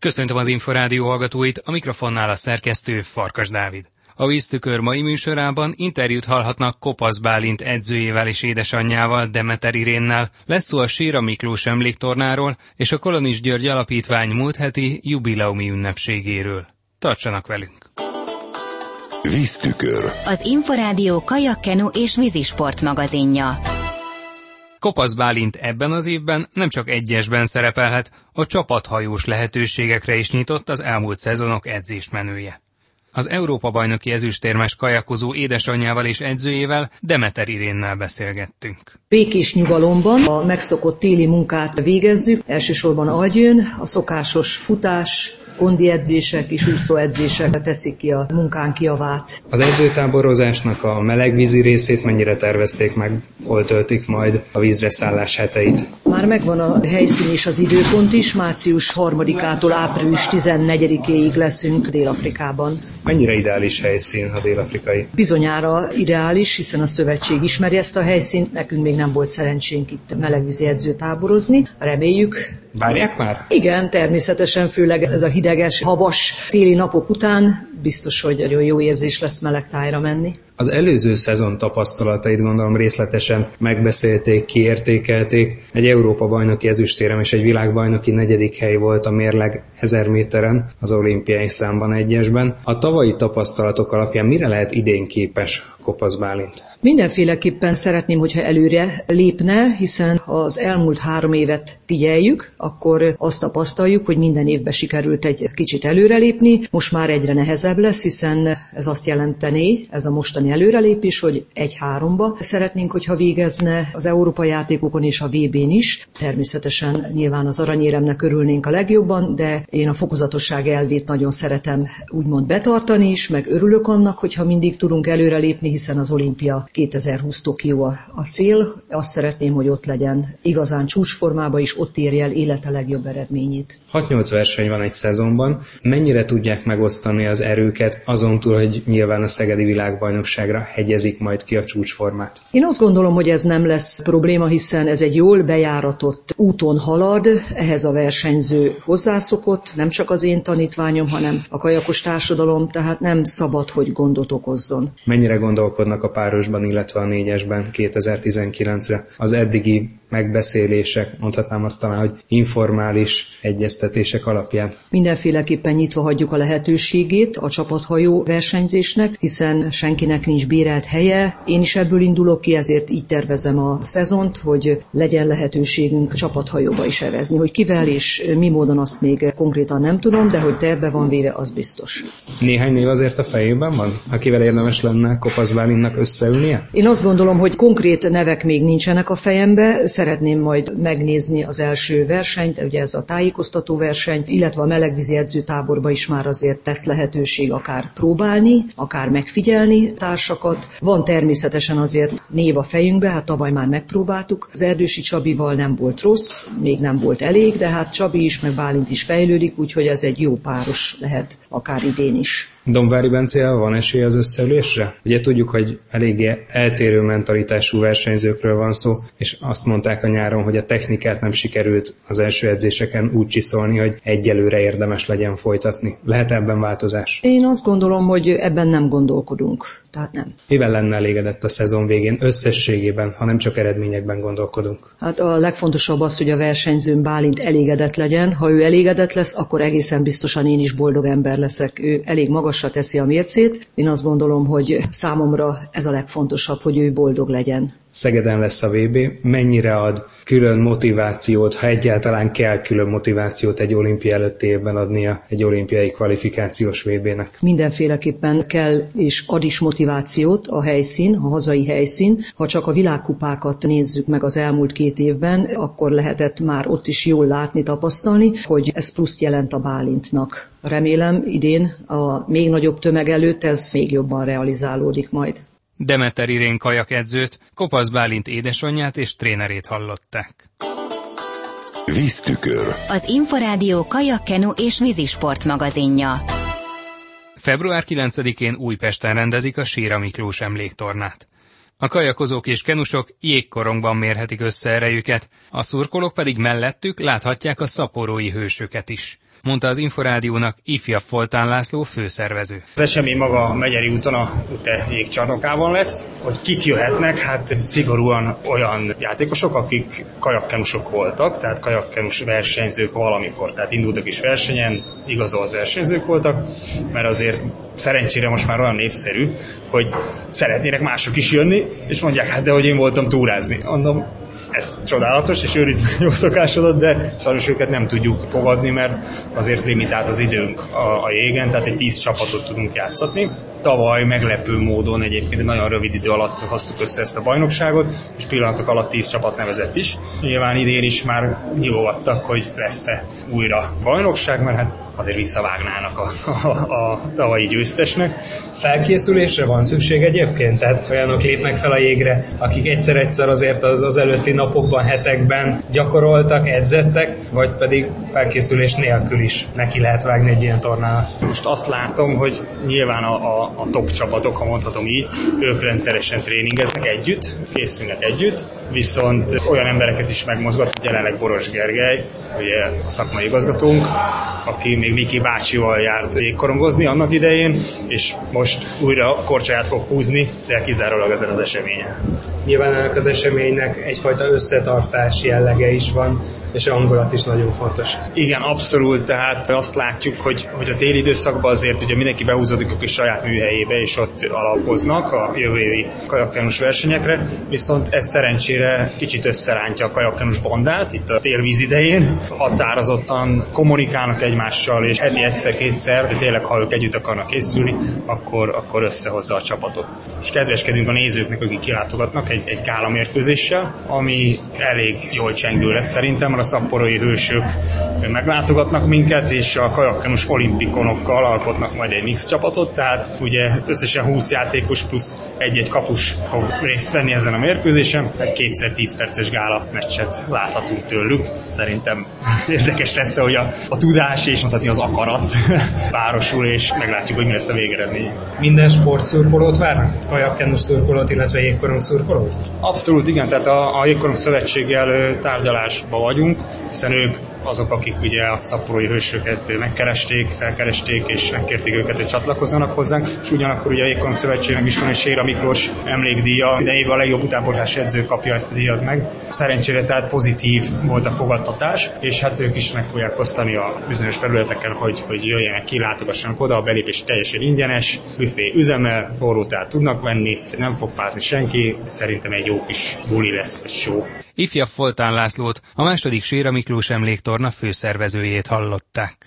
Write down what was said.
Köszöntöm az Inforádió hallgatóit, a mikrofonnál a szerkesztő Farkas Dávid. A víztükör mai műsorában interjút hallhatnak Kopasz Bálint edzőjével és édesanyjával, Demeter Irénnel, lesz szó a Síra Miklós emléktornáról és a Kolonis György Alapítvány múlt heti jubileumi ünnepségéről. Tartsanak velünk! Víztükör. Az Inforádió kajakkenu és vízisport magazinja. Kopasz Bálint ebben az évben nem csak egyesben szerepelhet, a csapathajós lehetőségekre is nyitott az elmúlt szezonok edzésmenője. Az Európa-bajnoki ezüstérmes kajakozó édesanyjával és edzőjével Demeter Irénnel beszélgettünk. Békés nyugalomban a megszokott téli munkát végezzük, elsősorban agyön, a szokásos futás, kondi edzések és úszóedzések teszik ki a munkánk javát. Az edzőtáborozásnak a melegvízi részét mennyire tervezték meg, hol töltik majd a vízre szállás heteit? Már megvan a helyszín és az időpont is, március 3-ától április 14-éig leszünk Dél-Afrikában. Mennyire ideális helyszín a dél-afrikai? Bizonyára ideális, hiszen a szövetség ismeri ezt a helyszínt, nekünk még nem volt szerencsénk itt melegvízi edzőtáborozni. Reméljük. Várják már? Igen, természetesen, főleg ez a hideges, havas téli napok után biztos, hogy nagyon jó érzés lesz meleg tájra menni. Az előző szezon tapasztalatait gondolom részletesen megbeszélték, kiértékelték. Egy Európa-bajnoki ezüstérem és egy világbajnoki negyedik hely volt a mérleg 1000 méteren az olimpiai számban egyesben. A tavalyi tapasztalatok alapján mire lehet idén képes Kopasz Bálint? Mindenféleképpen szeretném, hogyha előre lépne, hiszen ha az elmúlt három évet figyeljük, akkor azt tapasztaljuk, hogy minden évben sikerült egy kicsit előrelépni. Most már egyre nehezebb lesz, hiszen ez azt jelenteni, ez a mostani előrelépés, hogy egy-háromba szeretnénk, hogyha végezne az Európa játékokon és a VB-n is. Természetesen nyilván az aranyéremnek örülnénk a legjobban, de én a fokozatosság elvét nagyon szeretem úgymond betartani is, meg örülök annak, hogyha mindig tudunk előrelépni, hiszen az olimpia 2020 Tokió a, a cél. Azt szeretném, hogy ott legyen igazán csúcsformában, és ott érje el élete legjobb eredményét. 6-8 verseny van egy szezonban. Mennyire tudják megosztani az erőket, azon túl, hogy nyilván a Szegedi Világbajnokságra hegyezik majd ki a csúcsformát? Én azt gondolom, hogy ez nem lesz probléma, hiszen ez egy jól bejáratott úton halad, ehhez a versenyző hozzászokott, nem csak az én tanítványom, hanem a kajakos társadalom, tehát nem szabad, hogy gondot okozzon. Mennyire gondolkodnak a párosban, illetve a négyesben 2019-re? Az eddigi megbeszélések, mondhatnám azt talán, hogy informális egyeztetések alapján. Mindenféleképpen nyitva hagyjuk a lehetőségét a csapathajó versenyzésnek, hiszen senkinek nincs bérelt helye. Én is ebből indulok ki, ezért így tervezem a szezont, hogy legyen lehetőségünk csapathajóba is evezni. Hogy kivel és mi módon azt még konkrétan nem tudom, de hogy terve van véve, az biztos. Néhány név azért a fejében van, akivel érdemes lenne Kopasz Bálinnak összeülnie? Én azt gondolom, hogy konkrét nevek még nincsenek a fejembe, szeretném majd megnézni az első versenyt, ugye ez a tájékoztató verseny, illetve a melegvízi edzőtáborba is már azért tesz lehetőség akár próbálni, akár megfigyelni társakat. Van természetesen azért név a fejünkbe, hát tavaly már megpróbáltuk. Az Erdősi Csabival nem volt rossz, még nem volt elég, de hát Csabi is, meg Bálint is fejlődik, úgyhogy ez egy jó páros lehet akár idén is. Domvári Bencével van esély az összeülésre? Ugye tudjuk, hogy eléggé eltérő mentalitású versenyzőkről van szó, és azt mondták a nyáron, hogy a technikát nem sikerült az első edzéseken úgy csiszolni, hogy egyelőre érdemes legyen folytatni. Lehet ebben változás? Én azt gondolom, hogy ebben nem gondolkodunk. Tehát nem. Mivel lenne elégedett a szezon végén összességében, ha nem csak eredményekben gondolkodunk? Hát a legfontosabb az, hogy a versenyzőn Bálint elégedett legyen. Ha ő elégedett lesz, akkor egészen biztosan én is boldog ember leszek. Ő elég magasra teszi a mércét. Én azt gondolom, hogy számomra ez a legfontosabb, hogy ő boldog legyen. Szegeden lesz a VB, mennyire ad külön motivációt, ha egyáltalán kell külön motivációt egy olimpia előtti évben adnia egy olimpiai kvalifikációs VB-nek? Mindenféleképpen kell és ad is motivációt a helyszín, a hazai helyszín. Ha csak a világkupákat nézzük meg az elmúlt két évben, akkor lehetett már ott is jól látni, tapasztalni, hogy ez pluszt jelent a Bálintnak. Remélem idén a még nagyobb tömeg előtt ez még jobban realizálódik majd. Demeter Irén kajakedzőt, Kopasz Bálint édesanyját és trénerét hallották. Víztükör. Az Inforádió kajakkenu és vízisport magazinja. Február 9-én Újpesten rendezik a Síra Miklós emléktornát. A kajakozók és kenusok jégkorongban mérhetik össze erejüket, a szurkolók pedig mellettük láthatják a szaporói hősöket is. Mondta az Inforádiónak ifja Foltán László főszervező. Az esemény maga a Megyeri úton a UTE jégcsarnokában lesz, hogy kik jöhetnek, hát szigorúan olyan játékosok, akik kajakkenusok voltak, tehát kajakkenus versenyzők valamikor, tehát indultak is versenyen, igazolt versenyzők voltak, mert azért szerencsére most már olyan népszerű, hogy szeretnének mások is jönni, és mondják, hát de hogy én voltam túrázni. Mondom, ez csodálatos, és őriz jó szokásodat, de sajnos őket nem tudjuk fogadni, mert azért limitált az időnk a, a jégen, tehát egy tíz csapatot tudunk játszatni. Tavaly meglepő módon egyébként egy nagyon rövid idő alatt hoztuk össze ezt a bajnokságot, és pillanatok alatt tíz csapat nevezett is. Nyilván idén is már hívogattak, hogy lesz-e újra bajnokság, mert hát azért visszavágnának a, a, a tavalyi győztesnek. Felkészülésre van szükség egyébként? Tehát olyanok lépnek fel a jégre, akik egyszer-egyszer azért az, az előtti napokban, hetekben gyakoroltak, edzettek, vagy pedig felkészülés nélkül is neki lehet vágni egy ilyen tornának. Most azt látom, hogy nyilván a, a, a top csapatok, ha mondhatom így, ők rendszeresen tréningeznek együtt, készülnek együtt, viszont olyan embereket is megmozgat, jelenleg Boros Gergely, ugye a szakmai igazgatónk, aki még Viki bácsival járt jégkorongozni annak idején, és most újra korcsáját fog húzni, de kizárólag ezen az eseményen. Nyilván ennek az eseménynek egyfajta összetartás jellege is van, és a hangulat is nagyon fontos. Igen, abszolút, tehát azt látjuk, hogy, hogy a téli időszakban azért ugye mindenki behúzódik a kis saját műhelyébe, és ott alapoznak a jövő évi kajakkenus versenyekre, viszont ez szerencsére kicsit összerántja a kajakkenus bandát itt a télvíz idején. Határozottan kommunikálnak egymással, és heti egyszer-kétszer, de tényleg ha ők együtt akarnak készülni, akkor, akkor összehozza a csapatot. És kedveskedünk a nézőknek, akik kilátogatnak egy, egy kála mérkőzéssel, ami elég jól csengő lesz szerintem, a szapporói hősök meglátogatnak minket, és a kajakkenus olimpikonokkal alkotnak majd egy mix csapatot, tehát ugye összesen 20 játékos plusz egy-egy kapus fog részt venni ezen a mérkőzésen, egy kétszer 10 perces gála meccset láthatunk tőlük. Szerintem érdekes lesz, hogy a, a tudás és mondhatni az akarat párosul, és meglátjuk, hogy mi lesz a végeredmény. Minden sportszurkolót várnak? Kajakkenus szurkolót, illetve jégkorong szurkolót? Abszolút igen, tehát a, a Jégkorong Szövetséggel tárgyalásban vagyunk, hiszen ők azok, akik ugye a szaporói hősöket megkeresték, felkeresték, és megkérték őket, hogy csatlakozzanak hozzánk, és ugyanakkor ugye a Jégkorong Szövetségnek is van egy Séra Miklós emlékdíja, idejében a legjobb utánpótlás edző kapja ezt a díjat meg. Szerencsére tehát pozitív volt a fogadtatás, és hát ők is meg fogják osztani a bizonyos területeken, hogy, hogy jöjjenek ki, oda, a belépés teljesen ingyenes, büfé üzemel, forró tudnak venni, nem fog fázni senki, szerintem egy jó kis buli lesz, egy show. Ifja Foltán Lászlót, a második Séra Miklós emléktorna főszervezőjét hallották.